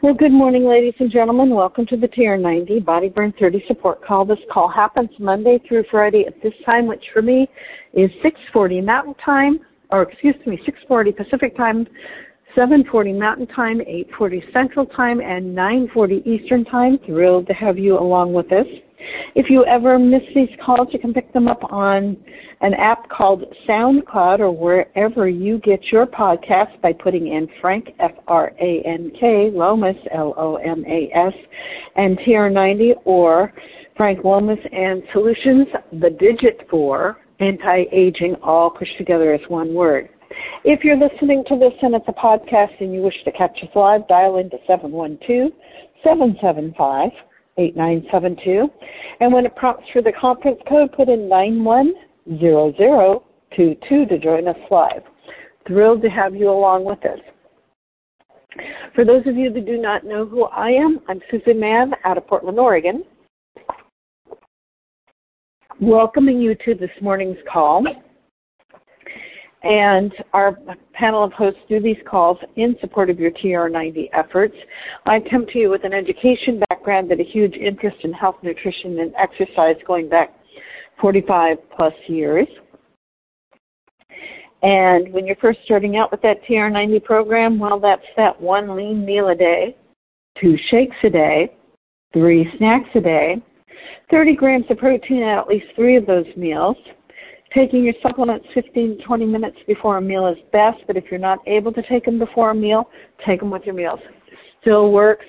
Well, good morning, ladies and gentlemen. Welcome to the TR90 Body Burn 30 support call. This call happens Monday through Friday at this time, which for me is 6:40 Mountain Time, or excuse me, 6:40 Pacific Time, 7:40 Mountain Time, 8:40 Central Time, and 9:40 Eastern Time. Thrilled to have you along with us. If you ever miss these calls, you can pick them up on an app called SoundCloud or wherever you get your podcasts by putting in Frank, F R A N K, Lomas, L O M A S, and TR90 or Frank Lomas and Solutions, the digit for anti aging, all pushed together as one word. If you're listening to this and it's a podcast and you wish to catch us live, dial into 712 775 8972. And when it prompts for the conference code, put in 910022 to join us live. Thrilled to have you along with us. For those of you that do not know who I am, I'm Susan Mahon out of Portland, Oregon. Welcoming you to this morning's call. And our panel of hosts do these calls in support of your TR90 efforts. I come to you with an education and a huge interest in health, nutrition, and exercise going back 45 plus years. And when you're first starting out with that TR90 program, well, that's that one lean meal a day, two shakes a day, three snacks a day, 30 grams of protein at at least three of those meals, Taking your supplements 15 to 20 minutes before a meal is best, but if you're not able to take them before a meal, take them with your meals. Still works.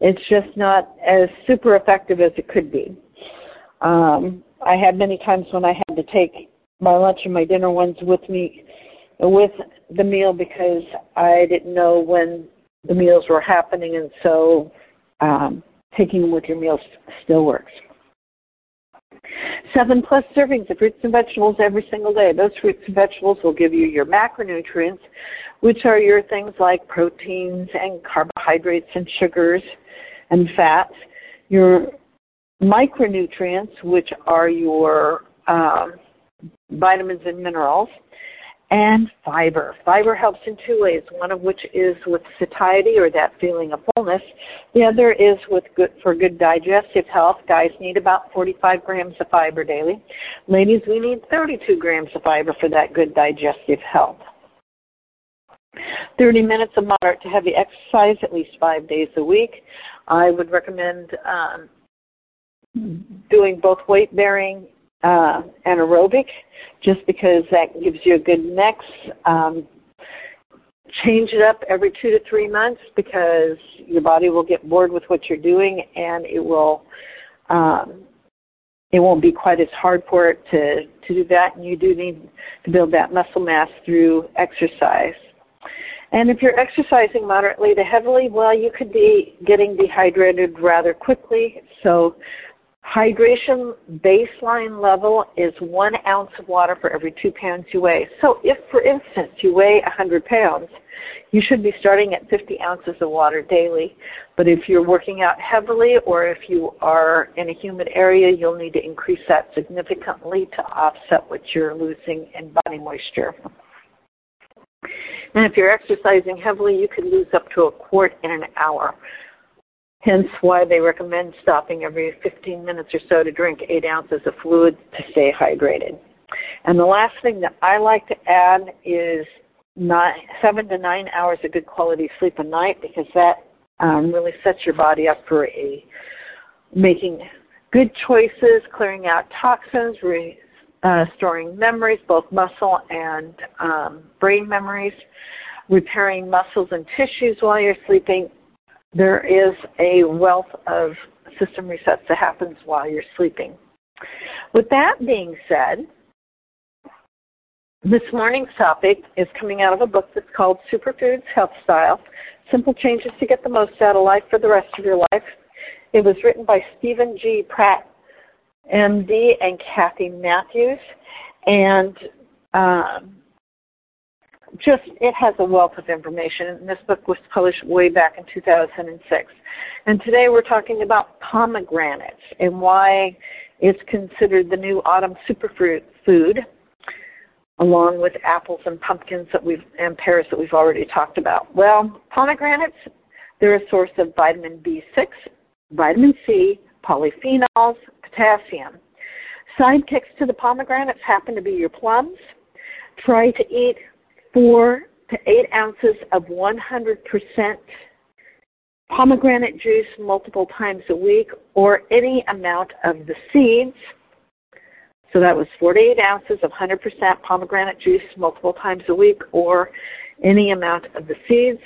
It's just not as super effective as it could be. Um, I had many times when I had to take my lunch and my dinner ones with me with the meal because I didn't know when the meals were happening, and so um, taking them with your meals still works. Seven plus servings of fruits and vegetables every single day. Those fruits and vegetables will give you your macronutrients, which are your things like proteins and carbohydrates and sugars and fats. Your micronutrients, which are your um, vitamins and minerals and fiber. Fiber helps in two ways, one of which is with satiety or that feeling of fullness. The other is with good for good digestive health. Guys need about 45 grams of fiber daily. Ladies, we need 32 grams of fiber for that good digestive health. 30 minutes of moderate to heavy exercise at least five days a week. I would recommend um, doing both weight bearing uh, anaerobic just because that gives you a good mix. Um, change it up every two to three months because your body will get bored with what you're doing and it will um, it won't be quite as hard for it to, to do that and you do need to build that muscle mass through exercise. And if you're exercising moderately to heavily, well, you could be getting dehydrated rather quickly. So Hydration baseline level is one ounce of water for every two pounds you weigh. So if, for instance, you weigh 100 pounds, you should be starting at 50 ounces of water daily. But if you're working out heavily or if you are in a humid area, you'll need to increase that significantly to offset what you're losing in body moisture. And if you're exercising heavily, you could lose up to a quart in an hour. Hence why they recommend stopping every 15 minutes or so to drink 8 ounces of fluid to stay hydrated. And the last thing that I like to add is nine, 7 to 9 hours of good quality sleep a night because that um, really sets your body up for a making good choices, clearing out toxins, re, uh, memories, both muscle and um, brain memories, repairing muscles and tissues while you're sleeping, there is a wealth of system resets that happens while you're sleeping. With that being said, this morning's topic is coming out of a book that's called Superfoods Health Style Simple Changes to Get the Most Out of Life for the Rest of Your Life. It was written by Steven G. Pratt, MD, and Kathy Matthews. And um, just it has a wealth of information. And this book was published way back in 2006. And today we're talking about pomegranates and why it's considered the new autumn superfood food, along with apples and pumpkins that we've and pears that we've already talked about. Well, pomegranates They're a source of vitamin B6, vitamin C, polyphenols, potassium. Sidekicks to the pomegranates happen to be your plums. Try to eat four to eight ounces of 100% pomegranate juice multiple times a week or any amount of the seeds. So that was 48 ounces of 100% pomegranate juice multiple times a week or any amount of the seeds.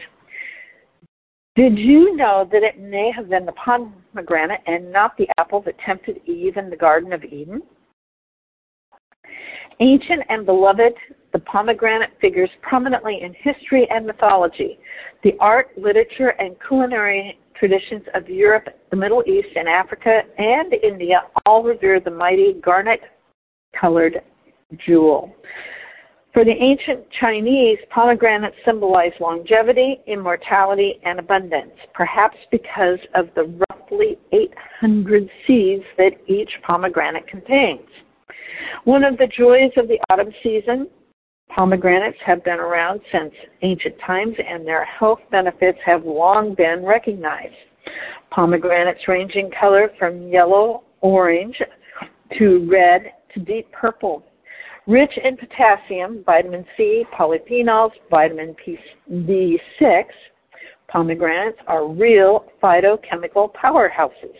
Did you know that it may have been the pomegranate and not the apple that tempted Eve in the Garden of Eden? Ancient and beloved, the pomegranate figures prominently in history and mythology. The art, literature, and culinary traditions of Europe, the Middle East, and Africa, and India all revere the mighty garnet colored jewel. For the ancient Chinese, pomegranates symbolize longevity, immortality, and abundance, perhaps because of the roughly 800 seeds that each pomegranate contains. One of the joys of the autumn season, pomegranates have been around since ancient times and their health benefits have long been recognized. Pomegranates range in color from yellow, orange to red to deep purple. Rich in potassium, vitamin C, polyphenols, vitamin B6, pomegranates are real phytochemical powerhouses.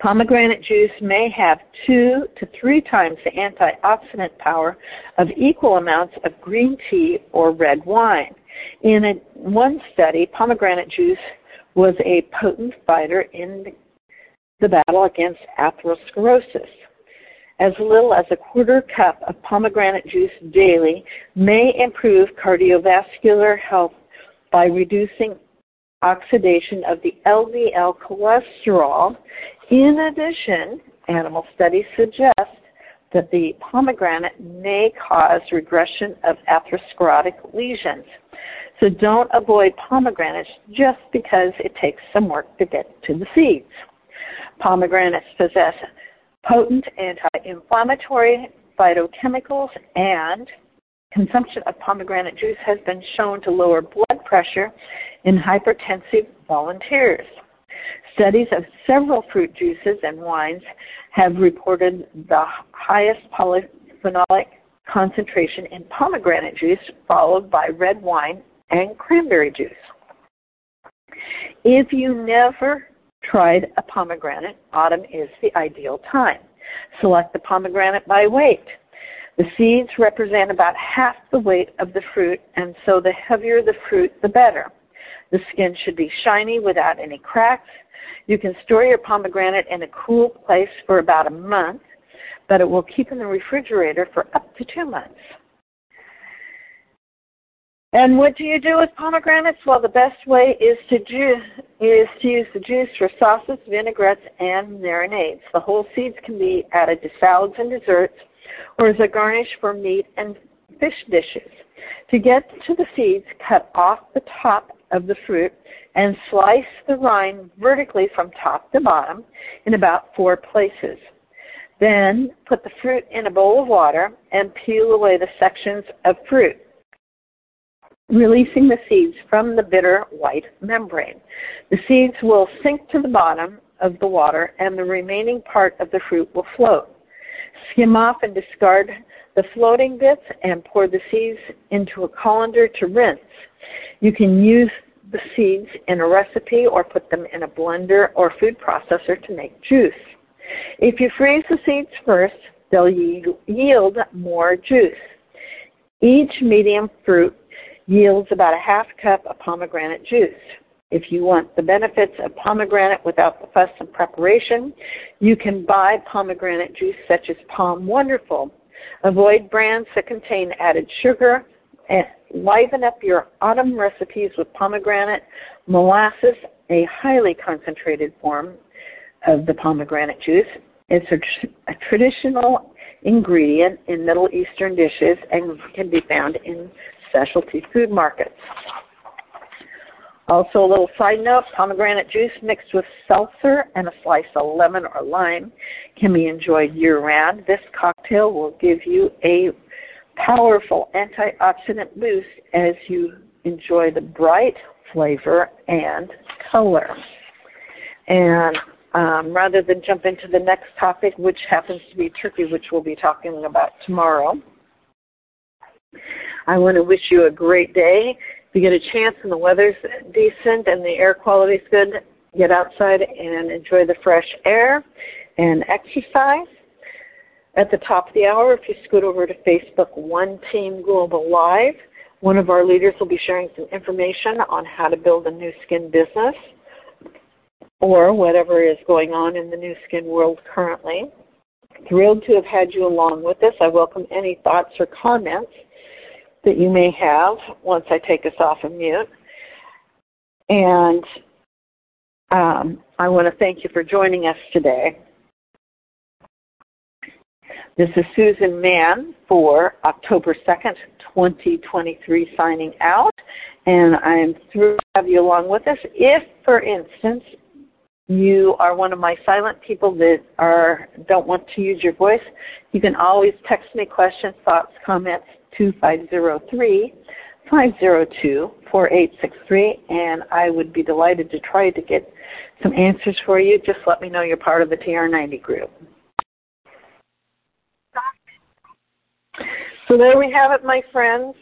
Pomegranate juice may have two to three times the antioxidant power of equal amounts of green tea or red wine. In a, one study, pomegranate juice was a potent fighter in the battle against atherosclerosis. As little as a quarter cup of pomegranate juice daily may improve cardiovascular health by reducing oxidation of the LDL cholesterol. In addition, animal studies suggest that the pomegranate may cause regression of atherosclerotic lesions. So don't avoid pomegranates just because it takes some work to get to the seeds. Pomegranates possess potent anti-inflammatory phytochemicals and consumption of pomegranate juice has been shown to lower blood pressure in hypertensive volunteers. Studies of several fruit juices and wines have reported the highest polyphenolic concentration in pomegranate juice, followed by red wine and cranberry juice. If you never tried a pomegranate, autumn is the ideal time. Select the pomegranate by weight. The seeds represent about half the weight of the fruit, and so the heavier the fruit, the better. The skin should be shiny without any cracks. You can store your pomegranate in a cool place for about a month, but it will keep in the refrigerator for up to two months. And what do you do with pomegranates? Well, the best way is to ju- is to use the juice for sauces, vinaigrettes, and marinades. The whole seeds can be added to salads and desserts, or as a garnish for meat and fish dishes. To get to the seeds, cut off the top of the fruit and slice the rind vertically from top to bottom in about four places. Then put the fruit in a bowl of water and peel away the sections of fruit releasing the seeds from the bitter white membrane. The seeds will sink to the bottom of the water and the remaining part of the fruit will float. Skim off and discard the floating bits and pour the seeds into a colander to rinse. You can use the seeds in a recipe or put them in a blender or food processor to make juice. If you freeze the seeds first, they'll yield more juice. Each medium fruit yields about a half cup of pomegranate juice. If you want the benefits of pomegranate without the fuss and preparation, you can buy pomegranate juice such as POM Wonderful. Avoid brands that contain added sugar and liven up your autumn recipes with pomegranate molasses, a highly concentrated form of the pomegranate juice. It's a, tr- a traditional ingredient in Middle Eastern dishes and can be found in specialty food markets. Also, a little side note pomegranate juice mixed with seltzer and a slice of lemon or lime can be enjoyed year round. This cocktail will give you a powerful antioxidant boost as you enjoy the bright flavor, and color. And um, rather than jump into the next topic, which happens to be turkey, which we'll be talking about tomorrow, I want to wish you a great day. If you get a chance and the weather's decent and the air quality's good, get outside and enjoy the fresh air and exercise. At the top of the hour, if you scoot over to Facebook One Team Global Live, one of our leaders will be sharing some information on how to build a Nu Skin business or whatever is going on in the Nu Skin world currently. Thrilled to have had you along with us. I welcome any thoughts or comments that you may have once I take us off of mute. And um, I want to thank you for joining us today. This is Susan Mahon for October 2nd, 2023, signing out. And I'm thrilled to have you along with us. If, for instance, you are one of my silent people that are don't want to use your voice, you can always text me questions, thoughts, comments to 503 502 4863 and I would be delighted to try to get some answers for you. Just let me know you're part of the TR90 group. So there we have it, my friends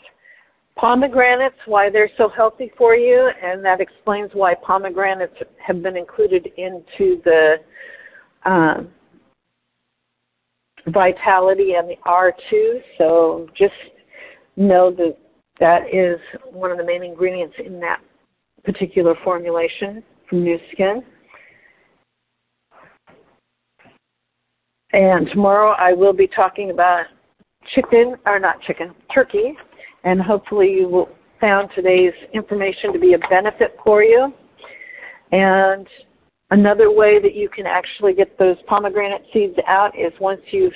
pomegranates, why they're so healthy for you, and that explains why pomegranates have been included into the um, vitality and the R2. So just know that that is one of the main ingredients in that particular formulation from Nu Skin. And tomorrow I will be talking about chicken, or not chicken, turkey, and hopefully you will found today's information to be a benefit for you. And another way that you can actually get those pomegranate seeds out is once you've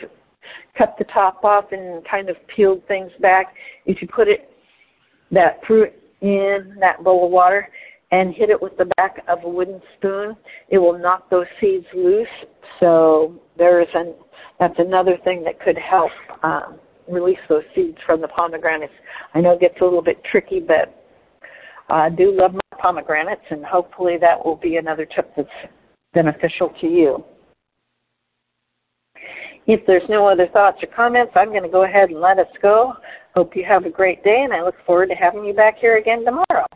cut the top off and kind of peeled things back, if you put it that fruit in that bowl of water and hit it with the back of a wooden spoon, it will knock those seeds loose. So there is an that's another thing that could help um, release those seeds from the pomegranates. I know it gets a little bit tricky, but I do love my pomegranates, and hopefully that will be another tip that's beneficial to you. If there's no other thoughts or comments, I'm going to go ahead and let us go. Hope you have a great day, and I look forward to having you back here again tomorrow.